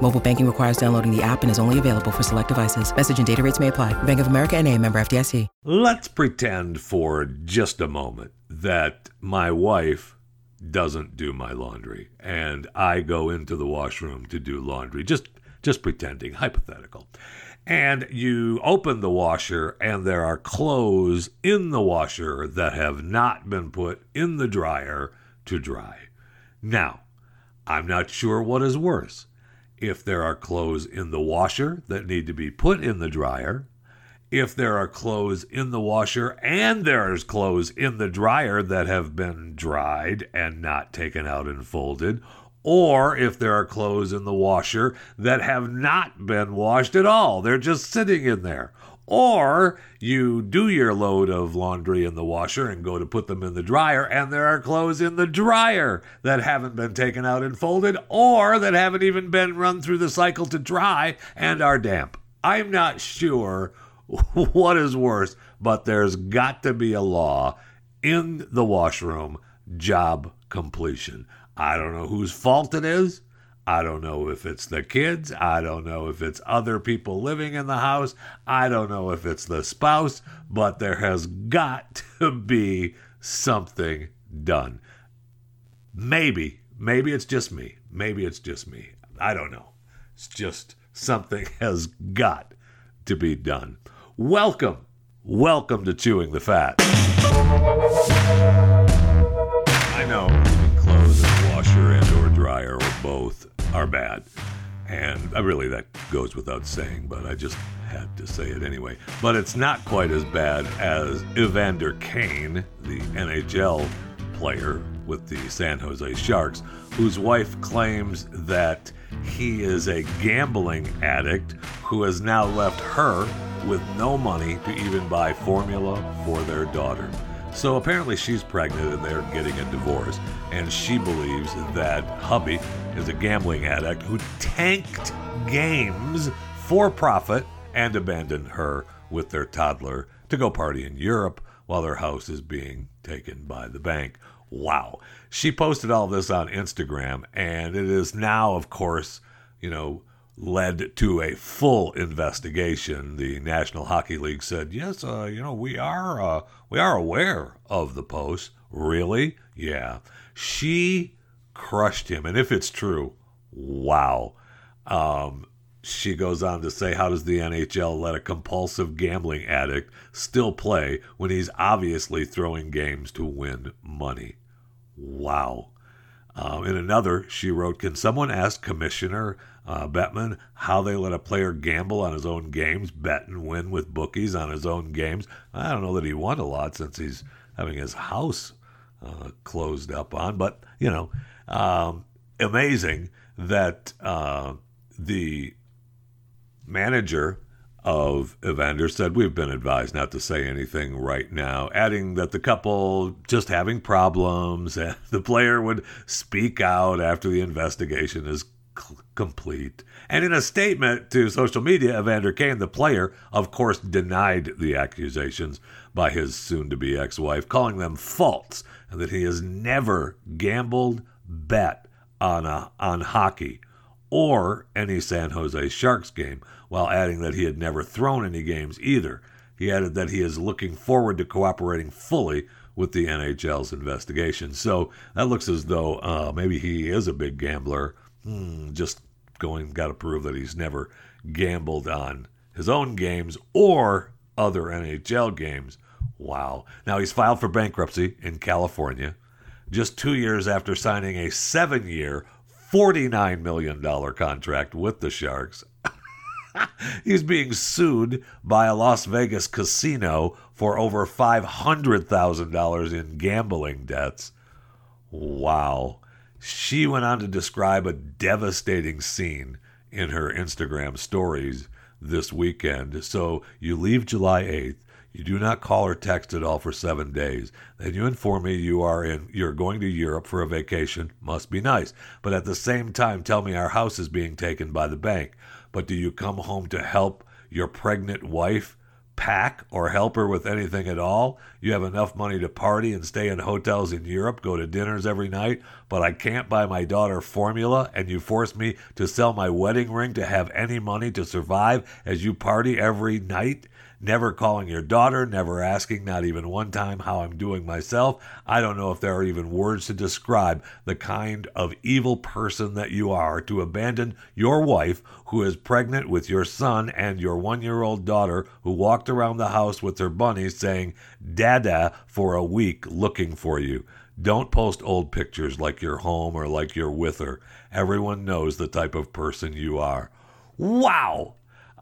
Mobile banking requires downloading the app and is only available for select devices. Message and data rates may apply. Bank of America and a member FDIC. Let's pretend for just a moment that my wife doesn't do my laundry and I go into the washroom to do laundry. Just just pretending, hypothetical. And you open the washer and there are clothes in the washer that have not been put in the dryer to dry. Now, I'm not sure what is worse. If there are clothes in the washer that need to be put in the dryer, if there are clothes in the washer and there's clothes in the dryer that have been dried and not taken out and folded, or if there are clothes in the washer that have not been washed at all, they're just sitting in there. Or you do your load of laundry in the washer and go to put them in the dryer, and there are clothes in the dryer that haven't been taken out and folded, or that haven't even been run through the cycle to dry and are damp. I'm not sure what is worse, but there's got to be a law in the washroom job completion. I don't know whose fault it is. I don't know if it's the kids. I don't know if it's other people living in the house. I don't know if it's the spouse, but there has got to be something done. Maybe, maybe it's just me. Maybe it's just me. I don't know. It's just something has got to be done. Welcome, welcome to Chewing the Fat. Are bad. And really, that goes without saying, but I just had to say it anyway. But it's not quite as bad as Evander Kane, the NHL player with the San Jose Sharks, whose wife claims that he is a gambling addict who has now left her with no money to even buy formula for their daughter. So apparently she's pregnant and they're getting a divorce. And she believes that hubby is a gambling addict who tanked games for profit and abandoned her with their toddler to go party in Europe while their house is being taken by the bank. Wow. She posted all this on Instagram, and it is now, of course, you know, led to a full investigation. The National Hockey League said, "Yes, uh, you know, we are uh, we are aware of the post." Really? Yeah. She crushed him, and if it's true, wow. Um, she goes on to say, How does the NHL let a compulsive gambling addict still play when he's obviously throwing games to win money? Wow. Um, in another, she wrote, Can someone ask Commissioner uh, Bettman how they let a player gamble on his own games, bet and win with bookies on his own games? I don't know that he won a lot since he's having his house uh, closed up on, but, you know, um, amazing that uh, the manager of Evander said, We've been advised not to say anything right now, adding that the couple just having problems and the player would speak out after the investigation is complete. And in a statement to social media, Evander Kane, the player, of course, denied the accusations by his soon to be ex wife, calling them false and that he has never gambled, bet on, a, on hockey or any San Jose Sharks game, while adding that he had never thrown any games either. He added that he is looking forward to cooperating fully with the NHL's investigation. So that looks as though uh, maybe he is a big gambler. Hmm, just going, got to prove that he's never gambled on his own games or other NHL games. Wow. Now he's filed for bankruptcy in California just two years after signing a seven year, $49 million contract with the Sharks. He's being sued by a Las Vegas casino for over $500,000 in gambling debts. Wow. She went on to describe a devastating scene in her Instagram stories this weekend. So you leave July 8th, You do not call or text at all for seven days. Then you inform me you are in you're going to Europe for a vacation. Must be nice. But at the same time tell me our house is being taken by the bank. But do you come home to help your pregnant wife pack or help her with anything at all. You have enough money to party and stay in hotels in Europe, go to dinners every night, but I can't buy my daughter formula, and you force me to sell my wedding ring to have any money to survive as you party every night never calling your daughter, never asking, not even one time, how I'm doing myself. I don't know if there are even words to describe the kind of evil person that you are to abandon your wife, who is pregnant with your son and your one year old daughter, who walked around the house with her bunny saying, Dada, for a week looking for you. Don't post old pictures like you're home or like you're with her. Everyone knows the type of person you are. Wow!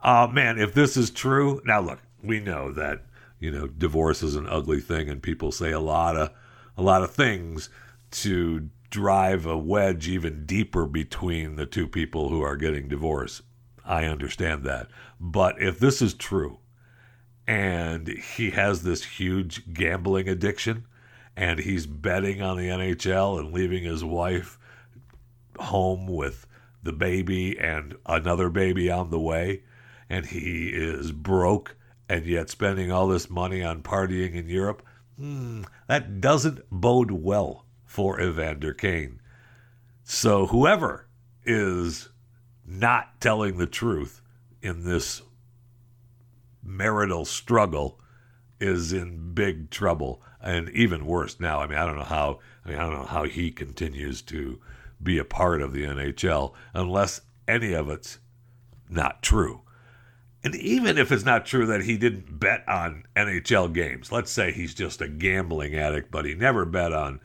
Uh, man, if this is true, now look, we know that you know divorce is an ugly thing, and people say a lot of a lot of things to drive a wedge even deeper between the two people who are getting divorced. I understand that. But if this is true, and he has this huge gambling addiction, and he's betting on the NHL and leaving his wife home with the baby and another baby on the way, and he is broke and yet spending all this money on partying in Europe, hmm, that doesn't bode well for Evander Kane. So whoever is not telling the truth in this marital struggle is in big trouble and even worse now. I mean i don't know how i mean i don't know how he continues to be a part of the nhl unless any of it's not true and even if it's not true that he didn't bet on NHL games, let's say he's just a gambling addict, but he never bet on,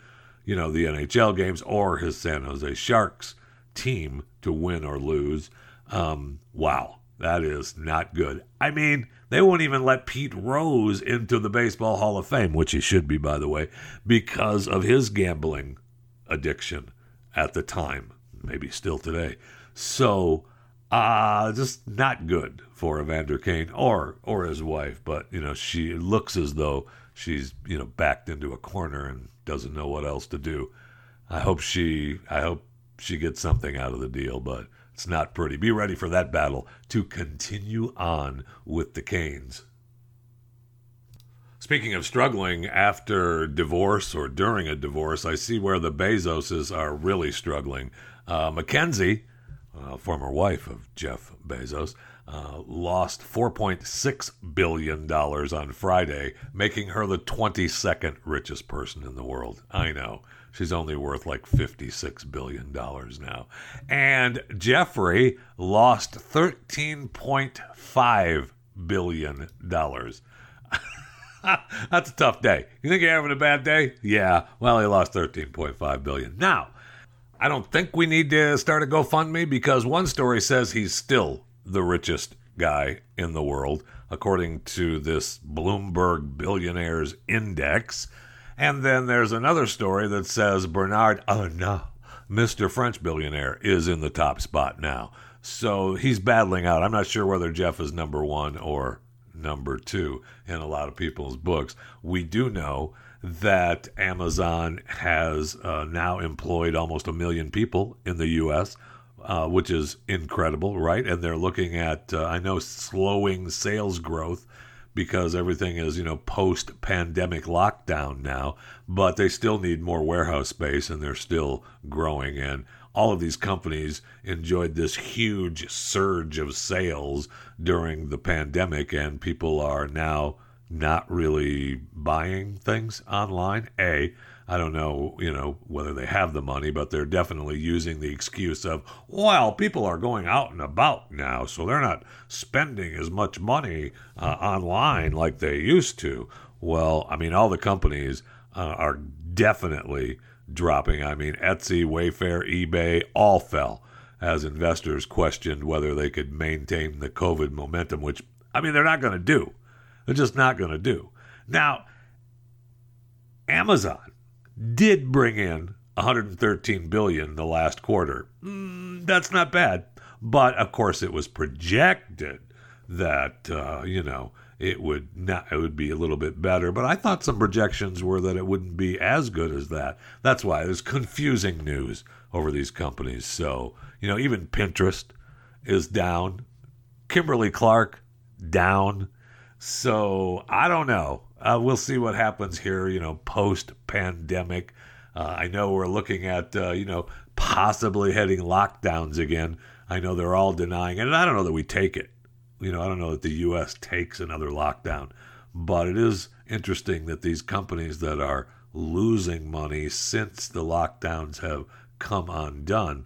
you know, the NHL games or his San Jose Sharks team to win or lose. Um, wow, that is not good. I mean, they won't even let Pete Rose into the Baseball Hall of Fame, which he should be, by the way, because of his gambling addiction at the time, maybe still today. So, uh, just not good for Evander Kane or or his wife. But you know, she looks as though she's you know backed into a corner and doesn't know what else to do. I hope she I hope she gets something out of the deal, but it's not pretty. Be ready for that battle to continue on with the Kanes. Speaking of struggling after divorce or during a divorce, I see where the Bezoses are really struggling. Uh, Mackenzie uh, former wife of Jeff Bezos, uh, lost $4.6 billion on Friday, making her the 22nd richest person in the world. I know. She's only worth like $56 billion now. And Jeffrey lost $13.5 billion. That's a tough day. You think you're having a bad day? Yeah. Well, he lost 13.5 billion. Now, I don't think we need to start a GoFundMe because one story says he's still the richest guy in the world, according to this Bloomberg Billionaires Index. And then there's another story that says Bernard Arnault, Mr. French billionaire, is in the top spot now. So he's battling out. I'm not sure whether Jeff is number one or number two in a lot of people's books. We do know that Amazon has uh, now employed almost a million people in the U.S., uh, which is incredible, right? And they're looking at, uh, I know, slowing sales growth because everything is, you know, post pandemic lockdown now, but they still need more warehouse space and they're still growing. And all of these companies enjoyed this huge surge of sales during the pandemic, and people are now not really buying things online. A, I don't know, you know, whether they have the money, but they're definitely using the excuse of, well, people are going out and about now, so they're not spending as much money uh, online like they used to. Well, I mean, all the companies uh, are definitely dropping. I mean, Etsy, Wayfair, eBay all fell as investors questioned whether they could maintain the COVID momentum, which, I mean, they're not going to do. They're just not going to do. Now, Amazon did bring in 113 billion the last quarter. Mm, that's not bad, but of course it was projected that uh, you know it would not it would be a little bit better. But i thought some projections were that it wouldn't be as good as that. That's why there's confusing news over these companies. So you know even pinterest is down. Kimberly clark down. So i don't know uh, we'll see what happens here you know post pandemic uh, i know we're looking at uh, you know possibly heading lockdowns again i know they're all denying it and i don't know that we take it you know, I don't know that the U.S. takes another lockdown, but it is interesting that these companies that are losing money since the lockdowns have come undone,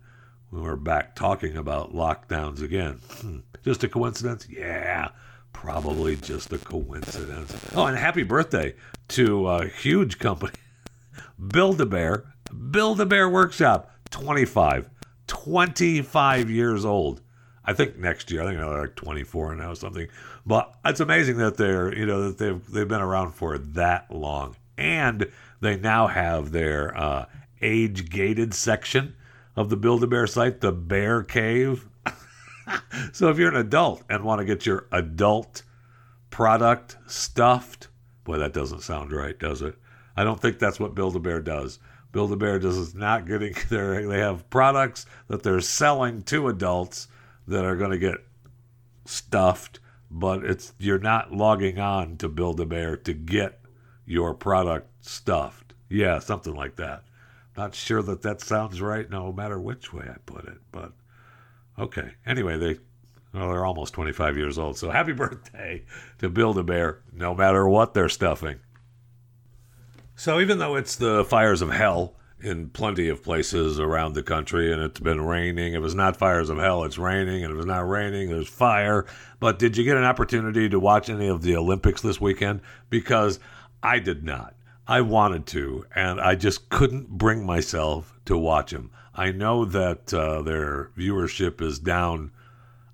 we're back talking about lockdowns again. Hmm. Just a coincidence? Yeah, probably just a coincidence. Oh, and happy birthday to a huge company, Build a Bear, Build a Bear Workshop, 25, 25 years old. I think next year. I think they're like 24 now or something. But it's amazing that they're you know that they've they've been around for that long, and they now have their uh, age gated section of the Build a Bear site, the Bear Cave. So if you're an adult and want to get your adult product stuffed, boy, that doesn't sound right, does it? I don't think that's what Build a Bear does. Build a Bear does is not getting there. They have products that they're selling to adults that are going to get stuffed, but it's you're not logging on to Build a Bear to get your product stuffed. Yeah, something like that. Not sure that that sounds right, no matter which way I put it, but okay. Anyway, they well, they're almost 25 years old, so happy birthday to Build a Bear, no matter what they're stuffing. So even though it's the fires of hell in plenty of places around the country, and it's been raining. If it's not fires of hell, it's raining, and if it's not raining, there's fire. But did you get an opportunity to watch any of the Olympics this weekend? Because I did not. I wanted to, and I just couldn't bring myself to watch them. I know that uh, their viewership is down.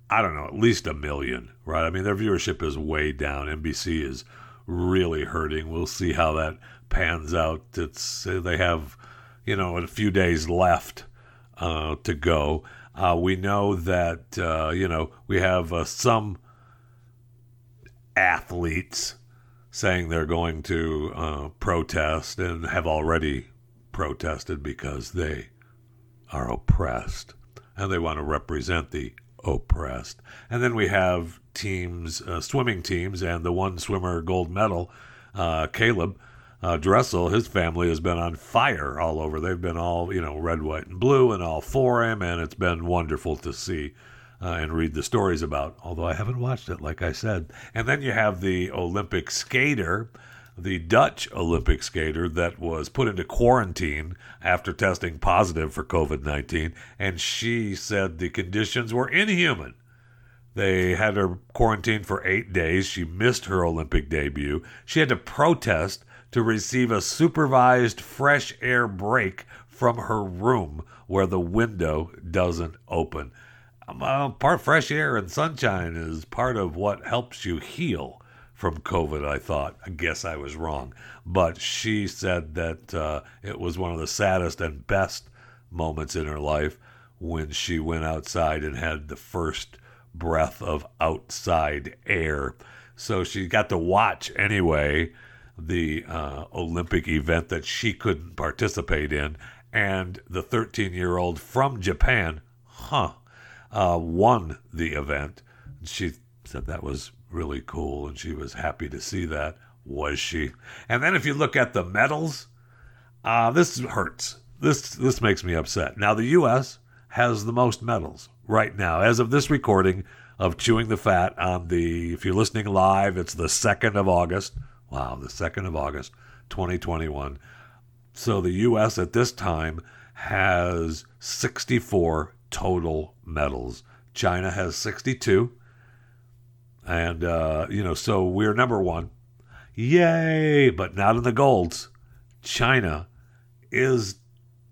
I don't know, at least a million, right? I mean, their viewership is way down. NBC is really hurting. We'll see how that pans out. It's they have you know, a few days left uh, to go. Uh, we know that, uh, you know, we have uh, some athletes saying they're going to uh, protest and have already protested because they are oppressed and they want to represent the oppressed. And then we have teams, uh, swimming teams, and the one swimmer gold medal, Caleb uh, Dressel, his family has been on fire all over. They've been all, you know, red, white, and blue and all for him, and it's been wonderful to see uh, and read the stories about, although I haven't watched it, like I said. And then you have the Olympic skater, the Dutch Olympic skater that was put into quarantine after testing positive for COVID 19, and she said the conditions were inhuman. They had her quarantined for eight days. She missed her Olympic debut. She had to protest to receive a supervised fresh air break from her room where the window doesn't open. Uh, part fresh air and sunshine is part of what helps you heal from COVID, I thought. I guess I was wrong. But she said that uh, it was one of the saddest and best moments in her life when she went outside and had the first breath of outside air. So she got to watch anyway the uh, Olympic event that she couldn't participate in. And the 13 year old from Japan, huh, uh, won the event. She said that was really cool and she was happy to see that. Was she? And then if you look at the medals, uh, this hurts. This this makes me upset. Now the U.S. has the most medals right now, as of this recording of Chewing the Fat on the. If you're listening live, it's the second of August. Wow, the 2nd of August, 2021. So the U.S. at this time has 64 total medals. China has 62. And, uh, you know, so we're number one. Yay! But not in the golds. China is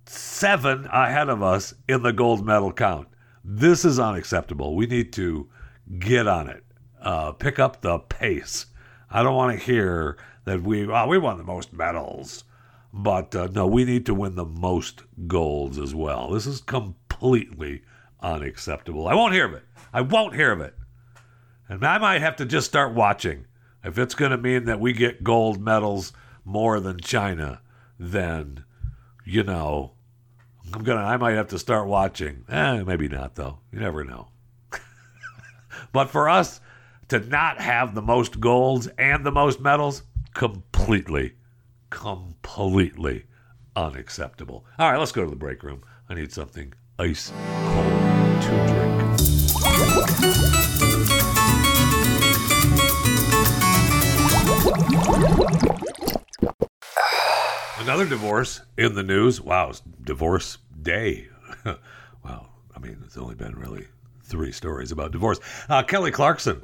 seven ahead of us in the gold medal count. This is unacceptable. We need to get on it, uh, pick up the pace. I don't want to hear that we well, we won the most medals, but uh, no, we need to win the most golds as well. This is completely unacceptable. I won't hear of it. I won't hear of it. And I might have to just start watching If it's going to mean that we get gold medals more than China, then, you know, I'm gonna. I might have to start watching. Eh, maybe not though. You never know. but for us to not have the most golds and the most medals, completely, completely unacceptable. All right, let's go to the break room. I need something ice cold to drink. Another divorce in the news. Wow, divorce day. well, I mean, it's only been really three stories about divorce. Uh, Kelly Clarkson,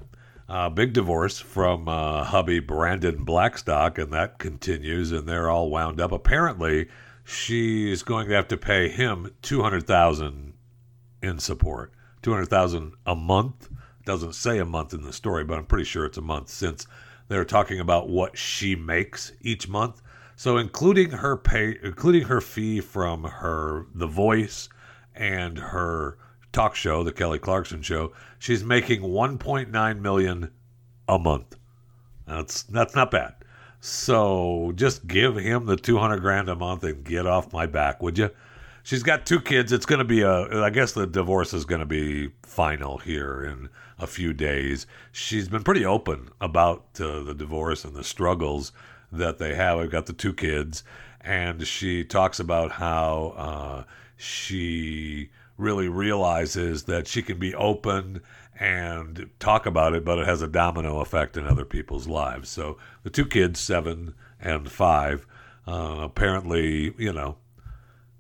uh, big divorce from uh, hubby Brandon Blackstock, and that continues, and they're all wound up. Apparently, she's going to have to pay him two hundred thousand in support, two hundred thousand a month. Doesn't say a month in the story, but I'm pretty sure it's a month since they're talking about what she makes each month. So including her pay, including her fee from her The Voice and her talk show, the Kelly Clarkson show, she's making 1.9 million a month. That's that's not bad. So just give him the 200 grand a month and get off my back, would you? She's got two kids. It's going to be a. I guess the divorce is going to be final here in a few days. She's been pretty open about uh, the divorce and the struggles that they have. I've got the two kids, and she talks about how uh, she really realizes that she can be open and talk about it, but it has a domino effect in other people's lives. So the two kids, seven and five, uh, apparently, you know,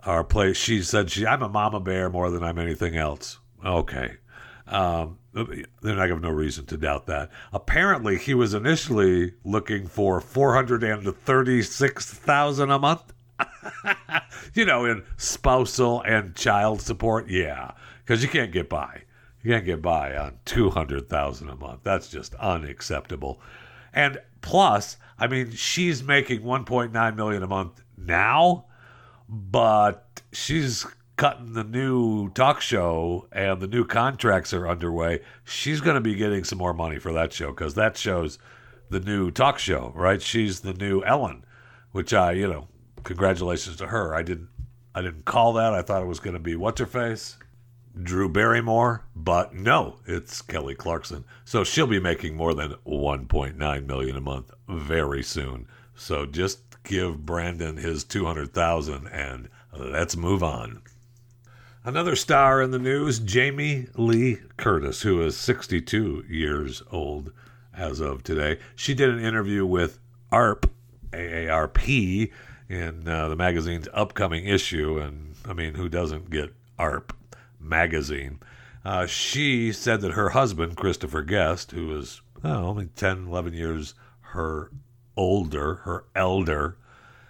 are play. She said she, I'm a mama bear more than I'm anything else. Okay. Um, then I have no reason to doubt that. Apparently, he was initially looking for four hundred and thirty-six thousand a month. you know, in spousal and child support. Yeah, because you can't get by. You can't get by on two hundred thousand a month. That's just unacceptable. And plus, I mean, she's making one point nine million a month now, but she's cutting the new talk show and the new contracts are underway, she's going to be getting some more money for that show because that show's the new talk show, right? She's the new Ellen, which I, you know, congratulations to her. I didn't, I didn't call that. I thought it was going to be what's her face, Drew Barrymore, but no, it's Kelly Clarkson. So she'll be making more than 1.9 million a month very soon. So just give Brandon his 200,000 and let's move on. Another star in the news, Jamie Lee Curtis, who is 62 years old as of today. She did an interview with ARP, AARP, in uh, the magazine's upcoming issue. And I mean, who doesn't get ARP magazine? Uh, she said that her husband, Christopher Guest, who is oh, only 10, 11 years her older, her elder,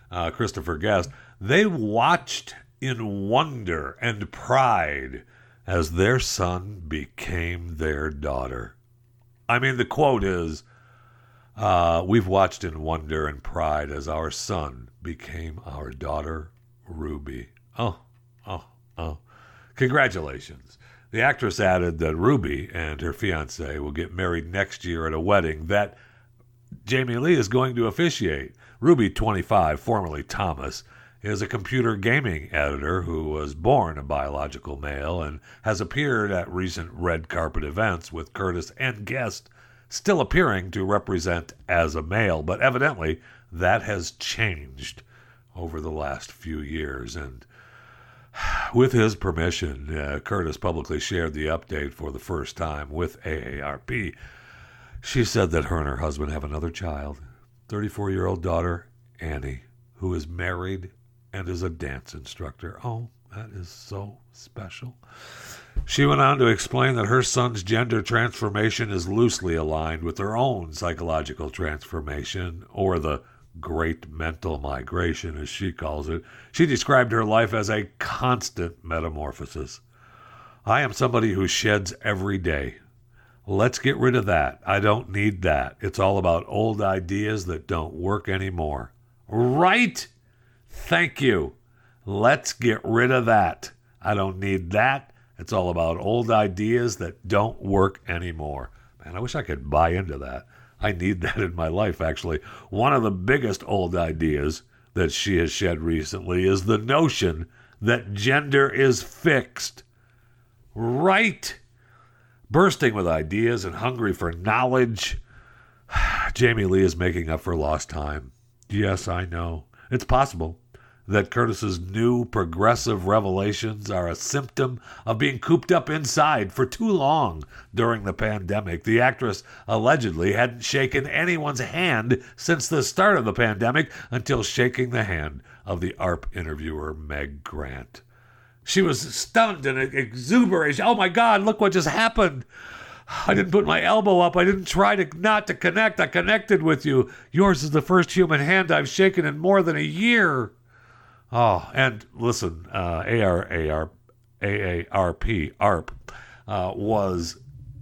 uh, Christopher Guest, they watched in wonder and pride as their son became their daughter. I mean, the quote is uh, We've watched in wonder and pride as our son became our daughter, Ruby. Oh, oh, oh. Congratulations. The actress added that Ruby and her fiance will get married next year at a wedding that Jamie Lee is going to officiate. Ruby, 25, formerly Thomas, is a computer gaming editor who was born a biological male and has appeared at recent red carpet events with Curtis and Guest still appearing to represent as a male, but evidently that has changed over the last few years. And with his permission, uh, Curtis publicly shared the update for the first time with AARP. She said that her and her husband have another child, 34 year old daughter, Annie, who is married and is a dance instructor. Oh, that is so special. She went on to explain that her son's gender transformation is loosely aligned with her own psychological transformation, or the great mental migration, as she calls it. She described her life as a constant metamorphosis. I am somebody who sheds every day. Let's get rid of that. I don't need that. It's all about old ideas that don't work anymore. Right? Thank you. Let's get rid of that. I don't need that. It's all about old ideas that don't work anymore. Man, I wish I could buy into that. I need that in my life, actually. One of the biggest old ideas that she has shed recently is the notion that gender is fixed. Right. Bursting with ideas and hungry for knowledge, Jamie Lee is making up for lost time. Yes, I know. It's possible that Curtis's new progressive revelations are a symptom of being cooped up inside for too long during the pandemic. The actress allegedly hadn't shaken anyone's hand since the start of the pandemic until shaking the hand of the ARP interviewer Meg Grant. She was stunned and exuberant. Oh my God, look what just happened. I didn't put my elbow up. I didn't try to not to connect. I connected with you. Yours is the first human hand I've shaken in more than a year. Oh, and listen, uh, ARP, uh, was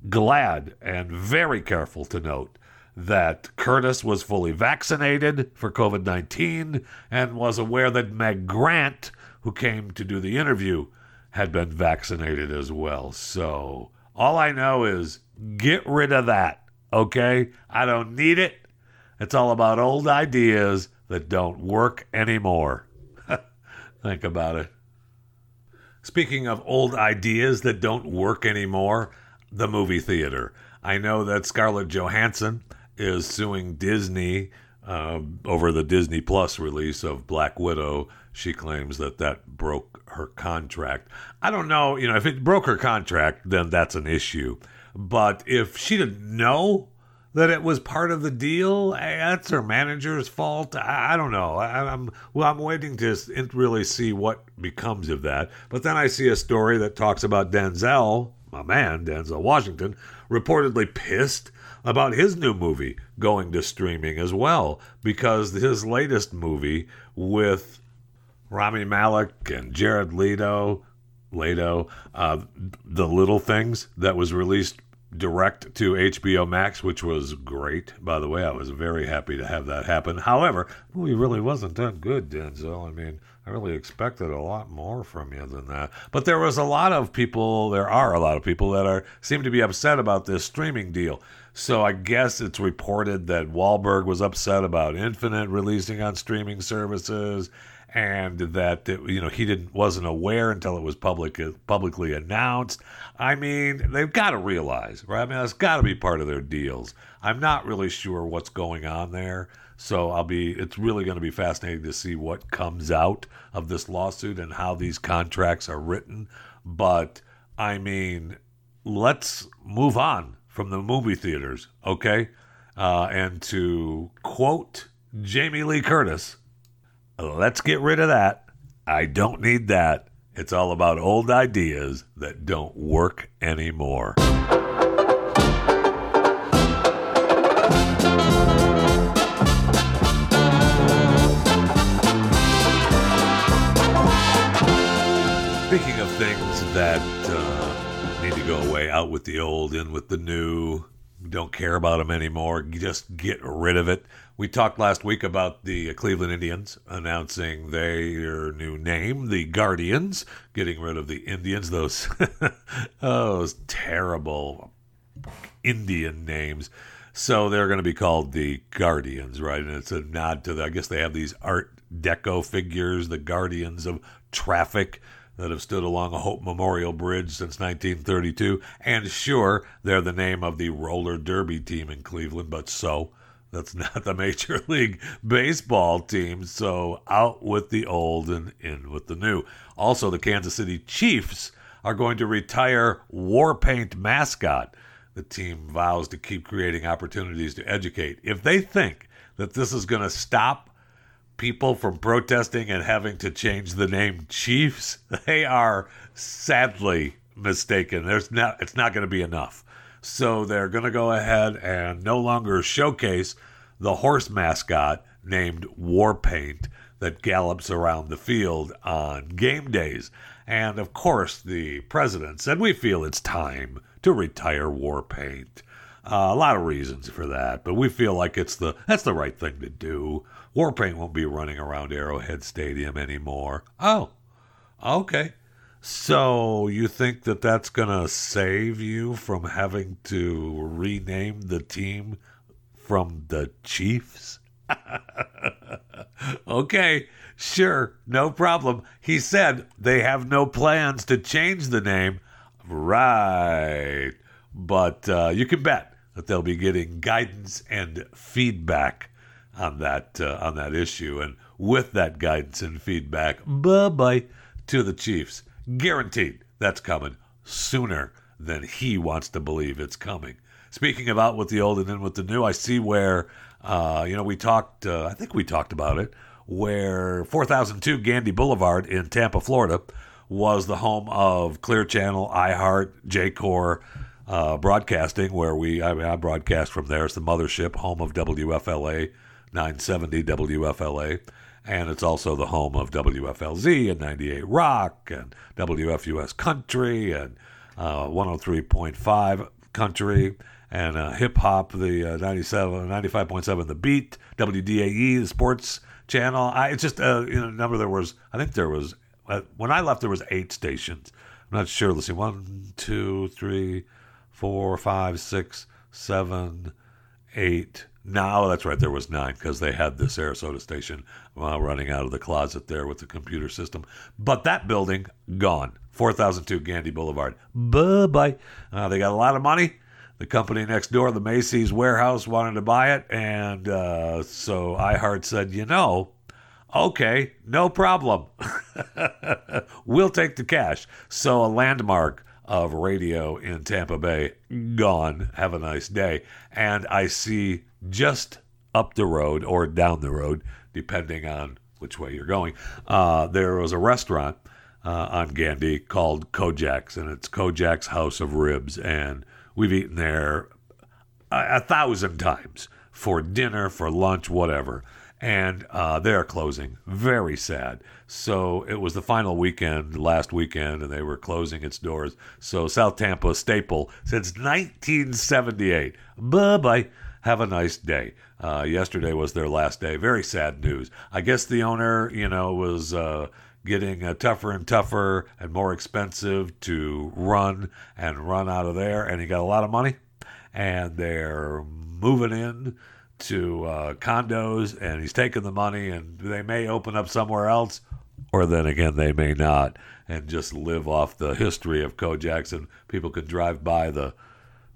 glad and very careful to note that Curtis was fully vaccinated for COVID 19 and was aware that Meg Grant, who came to do the interview, had been vaccinated as well. So all I know is get rid of that, okay? I don't need it. It's all about old ideas that don't work anymore. Think about it. Speaking of old ideas that don't work anymore, the movie theater. I know that Scarlett Johansson is suing Disney uh, over the Disney Plus release of Black Widow. She claims that that broke her contract. I don't know, you know, if it broke her contract, then that's an issue. But if she didn't know that it was part of the deal. Eh, that's her manager's fault. I, I don't know. I, am well. I'm waiting to really see what becomes of that. But then I see a story that talks about Denzel, my man, Denzel Washington, reportedly pissed about his new movie going to streaming as well because his latest movie with Rami Malek and Jared Leto, Leto, uh, The Little Things that was released direct to HBO Max, which was great. By the way, I was very happy to have that happen. However, the movie really wasn't that good, Denzel. I mean, I really expected a lot more from you than that. But there was a lot of people. There are a lot of people that are seem to be upset about this streaming deal. So I guess it's reported that Wahlberg was upset about Infinite releasing on streaming services and that it, you know he didn't wasn't aware until it was public publicly announced. I mean, they've got to realize, right? I mean, that's got to be part of their deals. I'm not really sure what's going on there, so I'll be. It's really going to be fascinating to see what comes out of this lawsuit and how these contracts are written. But I mean, let's move on from the movie theaters, okay? Uh, and to quote Jamie Lee Curtis Let's get rid of that. I don't need that. It's all about old ideas that don't work anymore. Speaking of go away, out with the old, in with the new, don't care about them anymore, just get rid of it. We talked last week about the Cleveland Indians announcing their new name, the Guardians, getting rid of the Indians, those those terrible Indian names. So they're going to be called the Guardians, right? And it's a nod to the, I guess they have these Art Deco figures, the Guardians of Traffic that have stood along a Hope Memorial Bridge since 1932. And sure, they're the name of the roller derby team in Cleveland, but so that's not the Major League Baseball team. So out with the old and in with the new. Also, the Kansas City Chiefs are going to retire war paint mascot. The team vows to keep creating opportunities to educate. If they think that this is going to stop people from protesting and having to change the name Chiefs, they are sadly mistaken. There's not it's not going to be enough. So they're going to go ahead and no longer showcase the horse mascot named Warpaint that gallops around the field on game days. And of course, the president said, We feel it's time to retire Warpaint. Uh, a lot of reasons for that, but we feel like it's the that's the right thing to do. Warpaint won't be running around Arrowhead Stadium anymore. Oh, okay. So you think that that's going to save you from having to rename the team from the Chiefs? okay, sure, no problem. He said they have no plans to change the name. Right. But uh, you can bet that they'll be getting guidance and feedback on that uh, on that issue. And with that guidance and feedback, bye bye to the Chiefs. Guaranteed that's coming sooner than he wants to believe it's coming. Speaking of out with the old and in with the new, I see where uh, you know we talked. Uh, I think we talked about it. Where 4002 Gandy Boulevard in Tampa, Florida, was the home of Clear Channel, iHeart, Jacor uh, Broadcasting, where we I, mean, I broadcast from there. It's the mothership, home of WFLA 970 WFLA and it's also the home of WFLZ and 98 Rock and WFUS Country and uh, 103.5 Country and uh, Hip Hop, the uh, 97, 95.7 The Beat, WDAE, the sports channel. I, it's just, uh, you know, number there was, I think there was, uh, when I left, there was eight stations. I'm not sure. Let's see, one, two, three, four, five, six, seven, eight, no, that's right. There was nine because they had the Sarasota station uh, running out of the closet there with the computer system. But that building gone. 4002 Gandy Boulevard. Bye bye. Uh, they got a lot of money. The company next door, the Macy's warehouse, wanted to buy it, and uh, so iHeart said, you know, okay, no problem. we'll take the cash. So a landmark of radio in Tampa Bay gone. Have a nice day. And I see just up the road or down the road, depending on which way you're going, uh, there was a restaurant uh, on Gandy called Kojak's, and it's Kojak's House of Ribs. And we've eaten there a, a thousand times for dinner, for lunch, whatever. And uh, they're closing. Very sad. So it was the final weekend, last weekend, and they were closing its doors. So South Tampa staple since 1978. Bye bye. Have a nice day. Uh, yesterday was their last day. Very sad news. I guess the owner, you know, was uh, getting uh, tougher and tougher and more expensive to run and run out of there, and he got a lot of money, and they're moving in to uh, condos, and he's taking the money, and they may open up somewhere else, or then again they may not, and just live off the history of Kojak's, and people can drive by the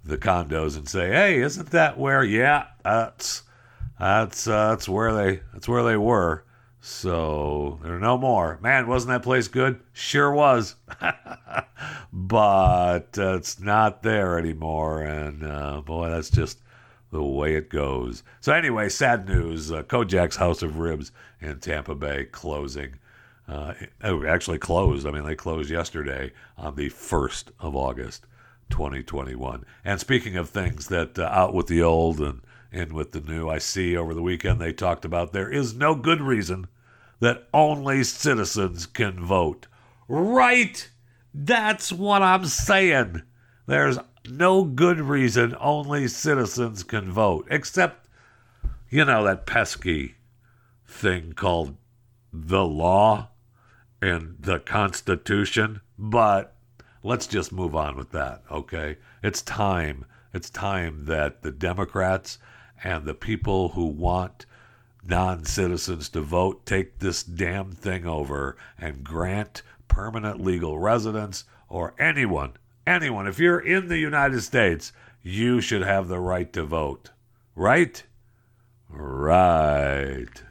the condos and say, "Hey, isn't that where?" Yeah, that's that's uh, that's where they that's where they were. So there are no more. Man, wasn't that place good? Sure was, but uh, it's not there anymore. And uh, boy, that's just the way it goes. So anyway, sad news: uh, Kojak's House of Ribs in Tampa Bay closing. Uh, actually closed. I mean, they closed yesterday on the first of August. 2021. And speaking of things that uh, out with the old and in with the new, I see over the weekend they talked about there is no good reason that only citizens can vote. Right! That's what I'm saying. There's no good reason only citizens can vote, except, you know, that pesky thing called the law and the Constitution. But let's just move on with that, okay? It's time. It's time that the Democrats and the people who want non citizens to vote take this damn thing over and grant permanent legal residence or anyone, anyone, if you're in the United States, you should have the right to vote. Right? Right.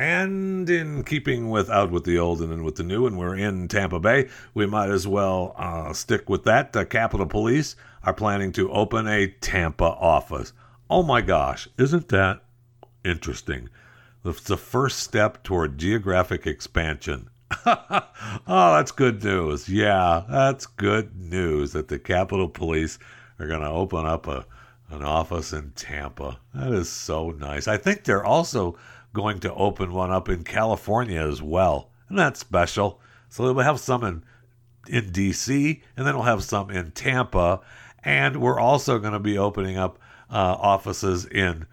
And in keeping with out with the old and in with the new, and we're in Tampa Bay, we might as well uh, stick with that. The Capitol Police are planning to open a Tampa office. Oh my gosh, isn't that interesting? It's the first step toward geographic expansion. oh, that's good news. Yeah, that's good news that the Capitol Police are going to open up a an office in Tampa. That is so nice. I think they're also going to open one up in California as well. And that's special. So we'll have some in, in DC, and then we'll have some in Tampa. And we're also going to be opening up uh, offices in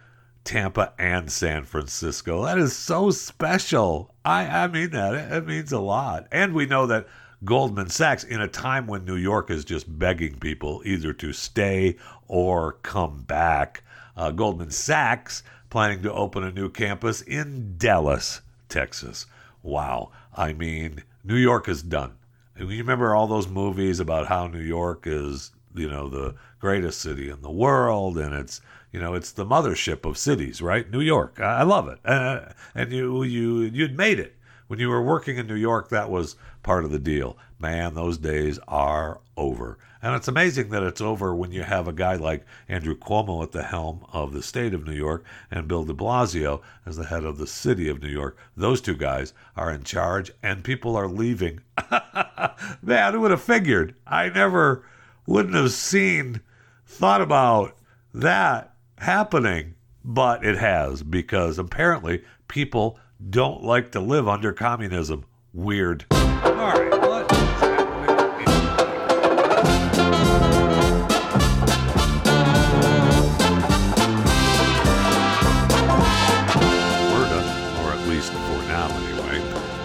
Tampa and San Francisco. That is so special. I, I mean that. It, it means a lot. And we know that Goldman Sachs, in a time when New York is just begging people either to stay or come back, Uh, Goldman Sachs planning to open a new campus in Dallas, Texas. Wow. I mean, New York is done. You remember all those movies about how New York is, you know, the greatest city in the world, and it's, you know, it's the mothership of cities, right? New York. I, love it, uh, and you you you'd made it when you were working in New York. That was part of the deal. Man, those days are over. And it's amazing that it's over when you have a guy like Andrew Cuomo at the helm of the state of New York and Bill de Blasio as the head of the city of New York. Those two guys are in charge and people are leaving. Man, who would have figured? I never wouldn't have seen, thought about that happening, but it has because apparently people don't like to live under communism. Weird. All right.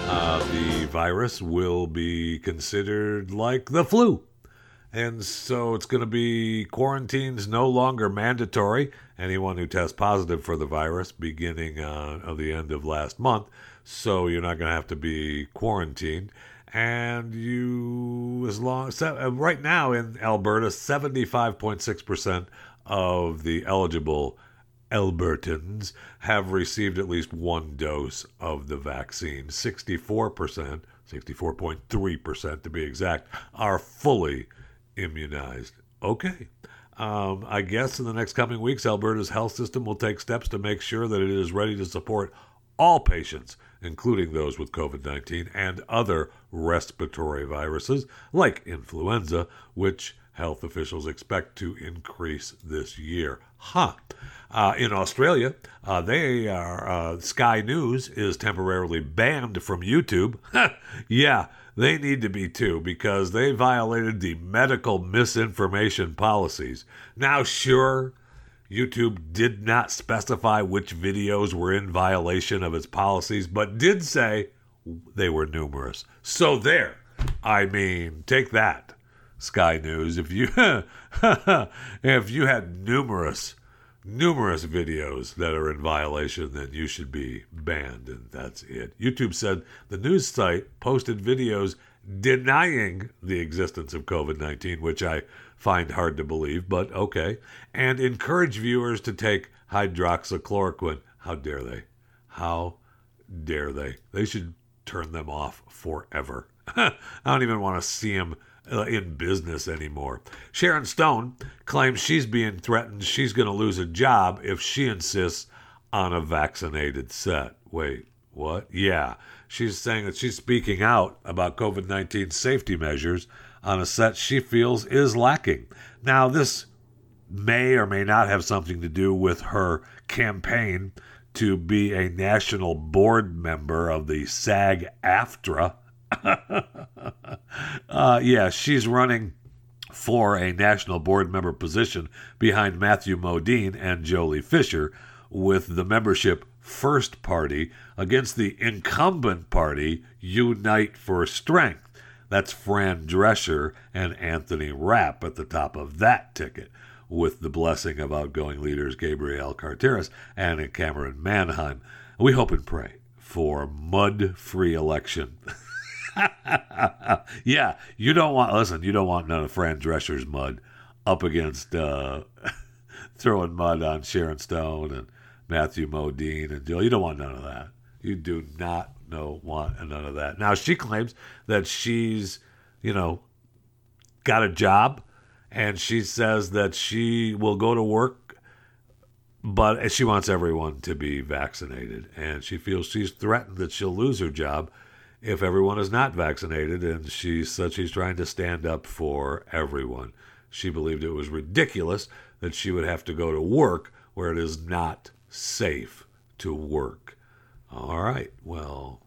Uh the virus will be considered like the flu. And so it's going to be quarantines no longer mandatory. Anyone who tests positive for the virus beginning uh, of the end of last month. So you're not going to have to be quarantined. And you, as long, uh, right now in Alberta, 75.6% of the eligible Albertans have received at least one dose of the vaccine. 64%, 64.3% to be exact, are fully immunized. Okay. Um, I guess in the next coming weeks, Alberta's health system will take steps to make sure that it is ready to support all patients, including those with COVID 19 and other respiratory viruses like influenza, which health officials expect to increase this year. Huh. Uh, in Australia, uh, they are uh, Sky News is temporarily banned from YouTube. yeah, they need to be too because they violated the medical misinformation policies. Now, sure, YouTube did not specify which videos were in violation of its policies, but did say they were numerous. So there. I mean, take that, Sky News. If you if you had numerous numerous videos that are in violation, then you should be banned, and that's it. YouTube said the news site posted videos denying the existence of COVID 19, which I find hard to believe, but okay, and encourage viewers to take hydroxychloroquine. How dare they? How dare they? They should turn them off forever. I don't even want to see them uh, in business anymore. Sharon Stone claims she's being threatened she's going to lose a job if she insists on a vaccinated set. Wait, what? Yeah. She's saying that she's speaking out about COVID 19 safety measures on a set she feels is lacking. Now, this may or may not have something to do with her campaign to be a national board member of the SAG AFTRA uh, yeah, she's running for a national board member position behind Matthew Modine and Joely Fisher, with the membership First Party against the incumbent party Unite for Strength. That's Fran Drescher and Anthony Rapp at the top of that ticket, with the blessing of outgoing leaders Gabrielle Carteris and Camryn Manheim. We hope and pray for mud free election. yeah, you don't want listen. You don't want none of Fran Drescher's mud up against uh, throwing mud on Sharon Stone and Matthew Modine and Jill. You don't want none of that. You do not know want none of that. Now she claims that she's, you know, got a job, and she says that she will go to work, but she wants everyone to be vaccinated, and she feels she's threatened that she'll lose her job if everyone is not vaccinated, and she said she's trying to stand up for everyone. She believed it was ridiculous that she would have to go to work where it is not safe to work. All right, well,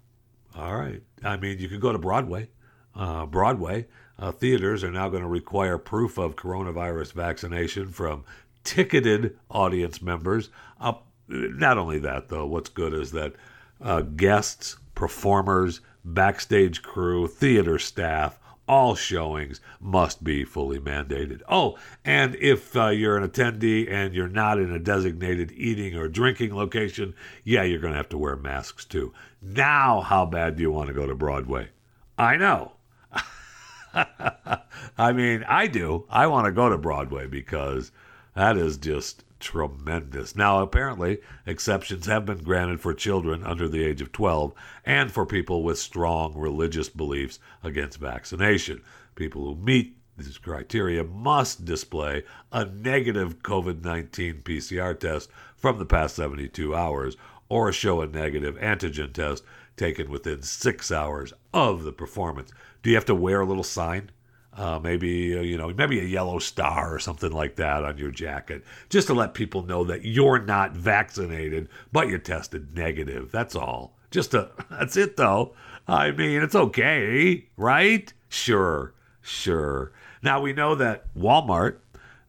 all right. I mean, you could go to Broadway. Uh, Broadway uh, theaters are now going to require proof of coronavirus vaccination from ticketed audience members. Uh, not only that, though, what's good is that uh, guests, performers, backstage crew, theater staff, all showings must be fully mandated. Oh, and if uh, you're an attendee and you're not in a designated eating or drinking location, yeah, you're going to have to wear masks too. Now, how bad do you want to go to Broadway? I know. I mean, I do. I want to go to Broadway because that is just tremendous. Now, apparently, exceptions have been granted for children under the age of 12 and for people with strong religious beliefs against vaccination. People who meet these criteria must display a negative COVID 19 PCR test from the past 72 hours or show a negative antigen test taken within six hours of the performance. Do you have to wear a little sign? Uh, maybe uh, you know, maybe a yellow star or something like that on your jacket, just to let people know that you're not vaccinated, but you tested negative. That's all. Just a that's it though. I mean, it's okay, right? Sure, sure. Now we know that Walmart,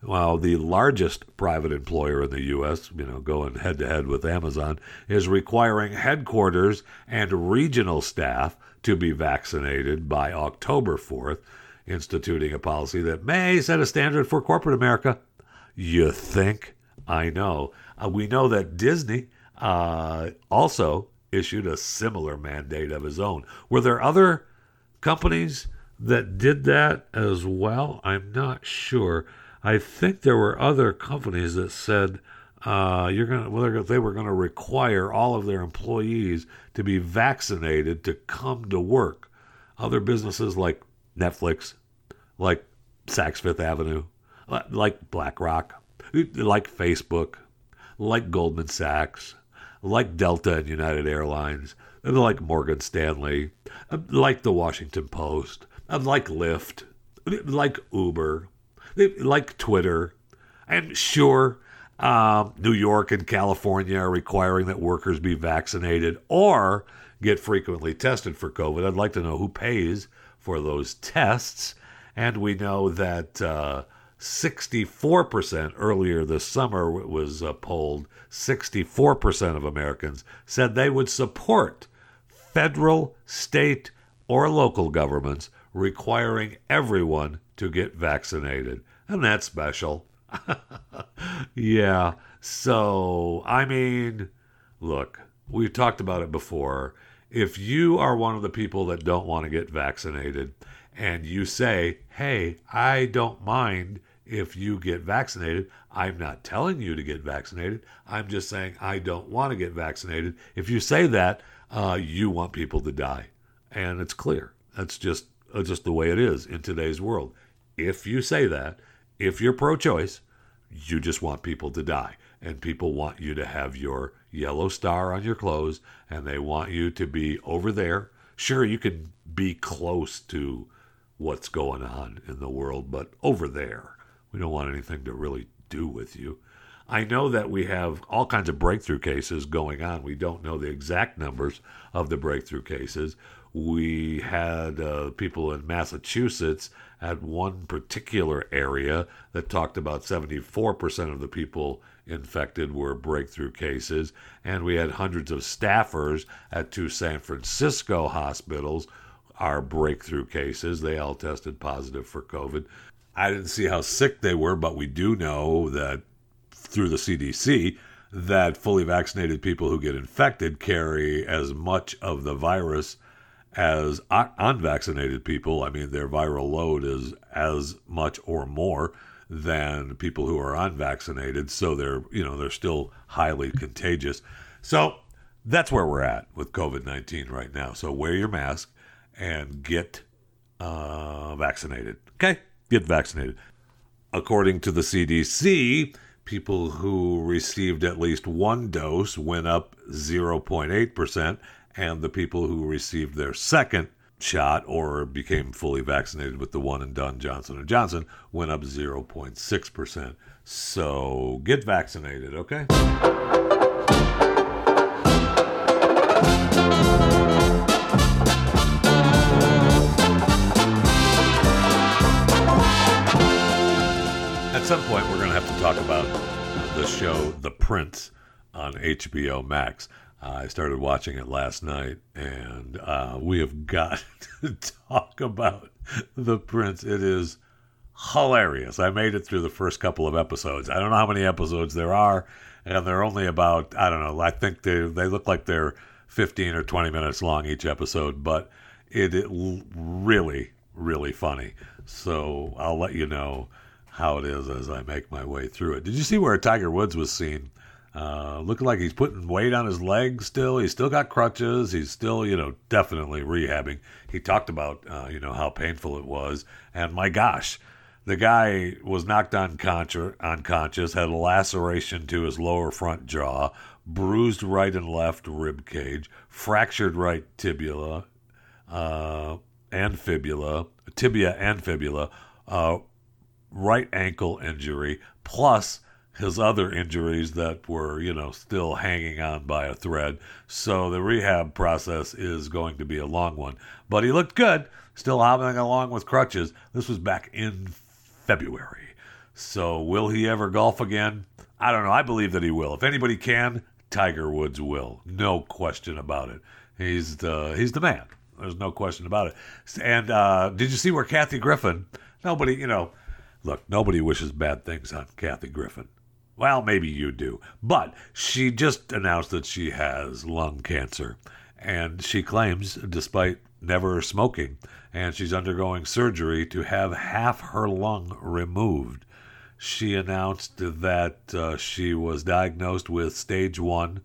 well, the largest private employer in the U.S., you know, going head to head with Amazon, is requiring headquarters and regional staff to be vaccinated by October 4th instituting a policy that may set a standard for corporate America. You think? I know. Uh, we know that Disney uh, also issued a similar mandate of his own. Were there other companies that did that as well? I'm not sure. I think there were other companies that said uh, you're gonna well, they were going to require all of their employees to be vaccinated to come to work. Other businesses like Netflix, like Saks Fifth Avenue, like BlackRock, like Facebook, like Goldman Sachs, like Delta and United Airlines, like Morgan Stanley, like the Washington Post, like Lyft, like Uber, like Twitter, and sure, um, New York and California are requiring that workers be vaccinated or get frequently tested for COVID. I'd like to know who pays for those tests. And we know that uh, 64% earlier this summer was uh, polled, 64% of Americans said they would support federal, state, or local governments requiring everyone to get vaccinated. And that's special. yeah. So, I mean, look, we've talked about it before if you are one of the people that don't want to get vaccinated and you say, hey, I don't mind if you get vaccinated, I'm not telling you to get vaccinated. I'm just saying I don't want to get vaccinated. If you say that, uh, you want people to die. And it's clear. That's just, uh, just the way it is in today's world. If you say that, if you're pro choice, you just want people to die. And people want you to have your yellow star on your clothes and they want you to be over there. Sure, you can be close to what's going on in the world, but over there, we don't want anything to really do with you. I know that we have all kinds of breakthrough cases going on. We don't know the exact numbers of the breakthrough cases. We had uh, people in Massachusetts at one particular area that talked about 74% of the people infected were breakthrough cases, and we had hundreds of staffers at two San Francisco hospitals are breakthrough cases. They all tested positive for COVID. I didn't see how sick they were, but we do know that through the CDC that fully vaccinated people who get infected carry as much of the virus as unvaccinated people. I mean, their viral load is as much or more than people who are unvaccinated. So they're, you know, they're still highly contagious. So that's where we're at with COVID 19 right now. So wear your mask and get uh, vaccinated. Okay? Get vaccinated. According to the CDC, people who received at least one dose went up 0.8%, and the people who received their second shot or became fully vaccinated with the one and done Johnson & Johnson went up 0.6%. So get vaccinated, okay? At some point, we're going to have to talk about the show The Prince on HBO Max. I started watching it last night, and uh, we have got to talk about the prince. It is hilarious. I made it through the first couple of episodes. I don't know how many episodes there are, and they're only about I don't know. I think they they look like they're 15 or 20 minutes long each episode, but it, it really really funny. So I'll let you know how it is as I make my way through it. Did you see where Tiger Woods was seen? Uh, looking like he's putting weight on his legs still. He's still got crutches. He's still, you know, definitely rehabbing. He talked about, uh, you know, how painful it was. And my gosh, the guy was knocked unconscious, unconscious, had a laceration to his lower front jaw, bruised right and left rib cage, fractured right tibia, uh, and fibula, tibia and fibula, uh, right ankle injury, plus his other injuries that were, you know, still hanging on by a thread. So the rehab process is going to be a long one. But he looked good, still hobbling along with crutches. This was back in February. So will he ever golf again? I don't know. I believe that he will. If anybody can, Tiger Woods will. No question about it. He's the he's the man. There's no question about it. And uh, did you see where Kathy Griffin? Nobody, you know, look, nobody wishes bad things on Kathy Griffin. Well, maybe you do. But she just announced that she has lung cancer. And she claims, despite never smoking, and she's undergoing surgery to have half her lung removed. She announced that uh, she was diagnosed with stage one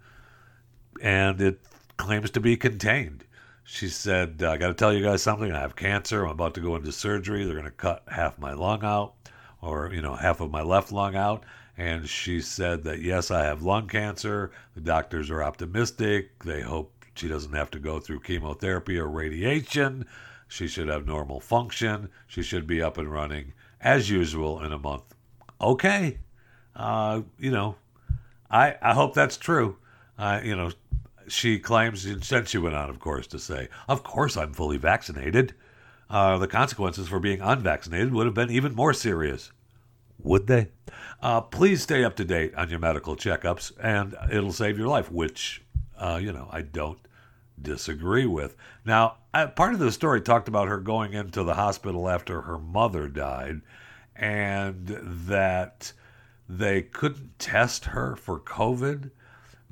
and it claims to be contained. She said, I got to tell you guys something. I have cancer. I'm about to go into surgery. They're going to cut half my lung out, or, you know, half of my left lung out. And she said that, yes, I have lung cancer. The doctors are optimistic. They hope she doesn't have to go through chemotherapy or radiation. She should have normal function. She should be up and running as usual in a month. Okay. Uh, you know, I, I hope that's true. Uh, you know, she claims, and then she went on, of course, to say, Of course I'm fully vaccinated. Uh, the consequences for being unvaccinated would have been even more serious. Would they? Uh, please stay up to date on your medical checkups, and it'll save your life, which, uh, you know, I don't disagree with. Now, part of the story talked about her going into the hospital after her mother died and that they couldn't test her for COVID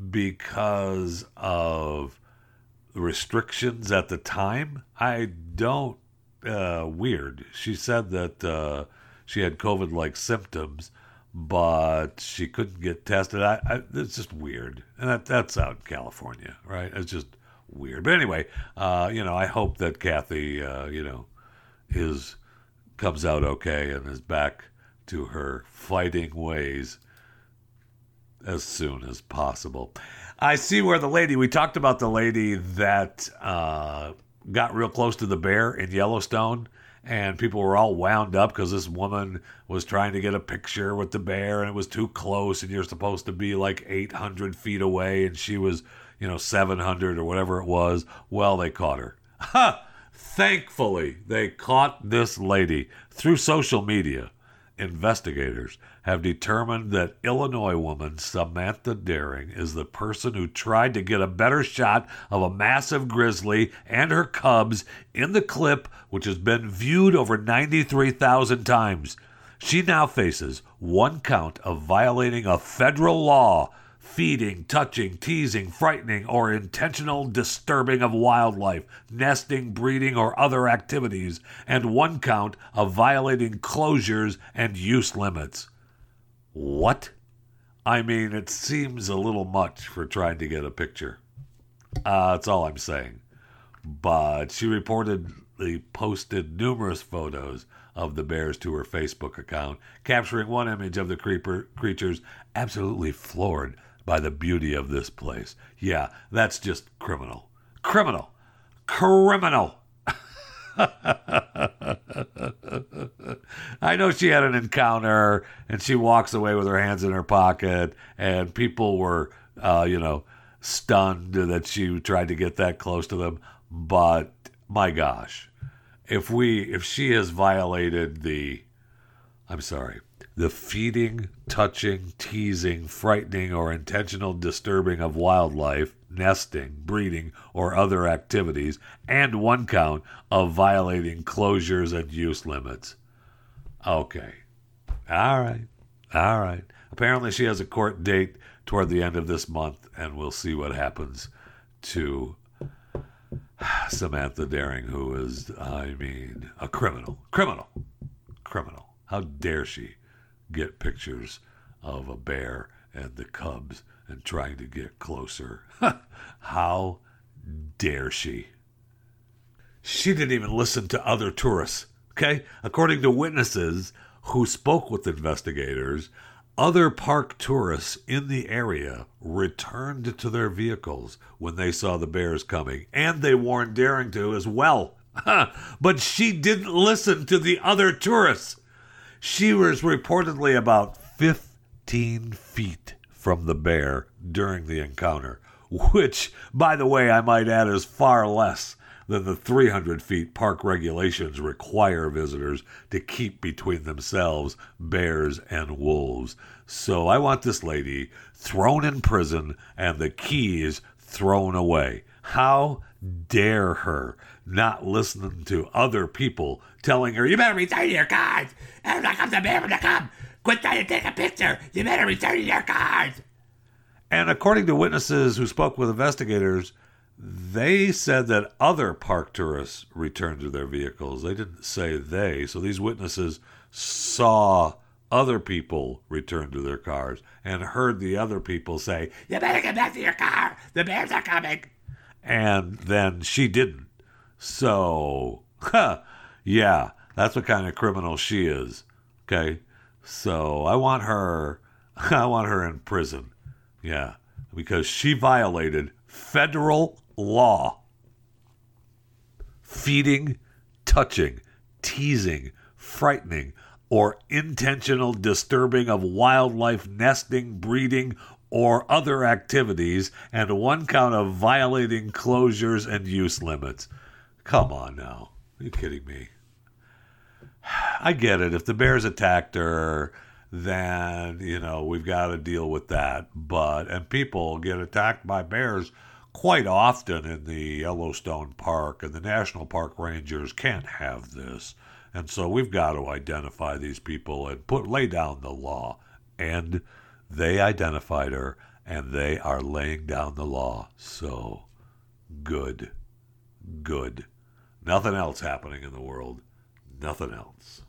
because of restrictions at the time. I don't, uh, weird. She said that uh, she had COVID like symptoms, but she couldn't get tested. I, I, it's just weird. And that, that's out in California, right? It's just weird. But anyway, uh, you know, I hope that Kathy, uh, you know, is comes out okay and is back to her fighting ways as soon as possible. I see where the lady we talked about the lady that uh, got real close to the bear in Yellowstone. And people were all wound up because this woman was trying to get a picture with the bear and it was too close, and you're supposed to be like 800 feet away, and she was you know, 700 or whatever it was. Well, they caught her. Ha! Thankfully, they caught this lady through social media. Investigators have determined that Illinois woman Samantha Dehring is the person who tried to get a better shot of a massive grizzly and her cubs in the clip, which has been viewed over 93,000 times. She now faces one count of violating a federal law feeding, touching, teasing, frightening, or intentional disturbing of wildlife, nesting, breeding, or other activities, and one count of violating closures and use limits. What? I mean, it seems a little much for trying to get a picture. Uh, that's all I'm saying. But she reportedly posted numerous photos of the bears to her Facebook account, capturing one image of the creeper, creatures absolutely floored by the beauty of this place. Yeah, that's just criminal. Criminal. Criminal. I know she had an encounter and she walks away with her hands in her pocket, and people were, uh, you know, stunned that she tried to get that close to them. But my gosh, if we, if she has violated the, I'm sorry, the feeding, touching, teasing, frightening, or intentional disturbing of wildlife, nesting, breeding, or other activities, and one count of violating closures and use limits. Okay. All right. All right. Apparently, she has a court date toward the end of this month, and we'll see what happens to Samantha Dehring, who is, I mean, a criminal. Criminal. Criminal. How dare she get pictures of a bear and the cubs and trying to get closer? How dare she? She didn't even listen to other tourists. Okay? According to witnesses who spoke with investigators, other park tourists in the area returned to their vehicles when they saw the bears coming, and they warned Dehring to as well. but she didn't listen to the other tourists. She was reportedly about 15 feet from the bear during the encounter, which, by the way, I might add is far less than the 300 feet park regulations require visitors to keep between themselves, bears, and wolves. So I want this lady thrown in prison and the keys thrown away. How dare her not listening to other people telling her, You better return your cards! And here comes the bear from the come! Quit trying to take a picture! You better return your cards! And according to witnesses who spoke with investigators, they said that other park tourists returned to their vehicles. They didn't say they. So these witnesses saw other people return to their cars and heard the other people say, You better get back to your car. The bears are coming. And then she didn't. So, huh, yeah, that's what kind of criminal she is. Okay. So I want her, I want her in prison. Yeah. Because she violated federal law. Feeding, touching, teasing, frightening, or intentional disturbing of wildlife nesting, breeding, or other activities, and one count of violating closures and use limits. Come on now. Are you kidding me? I get it. If the bears attacked her, then, you know, we've got to deal with that. But, and people get attacked by bears quite often in the Yellowstone Park, and the National Park Rangers can't have this. And so we've got to identify these people and put lay down the law. And they identified her, and they are laying down the law. So good, good. Nothing else happening in the world nothing else.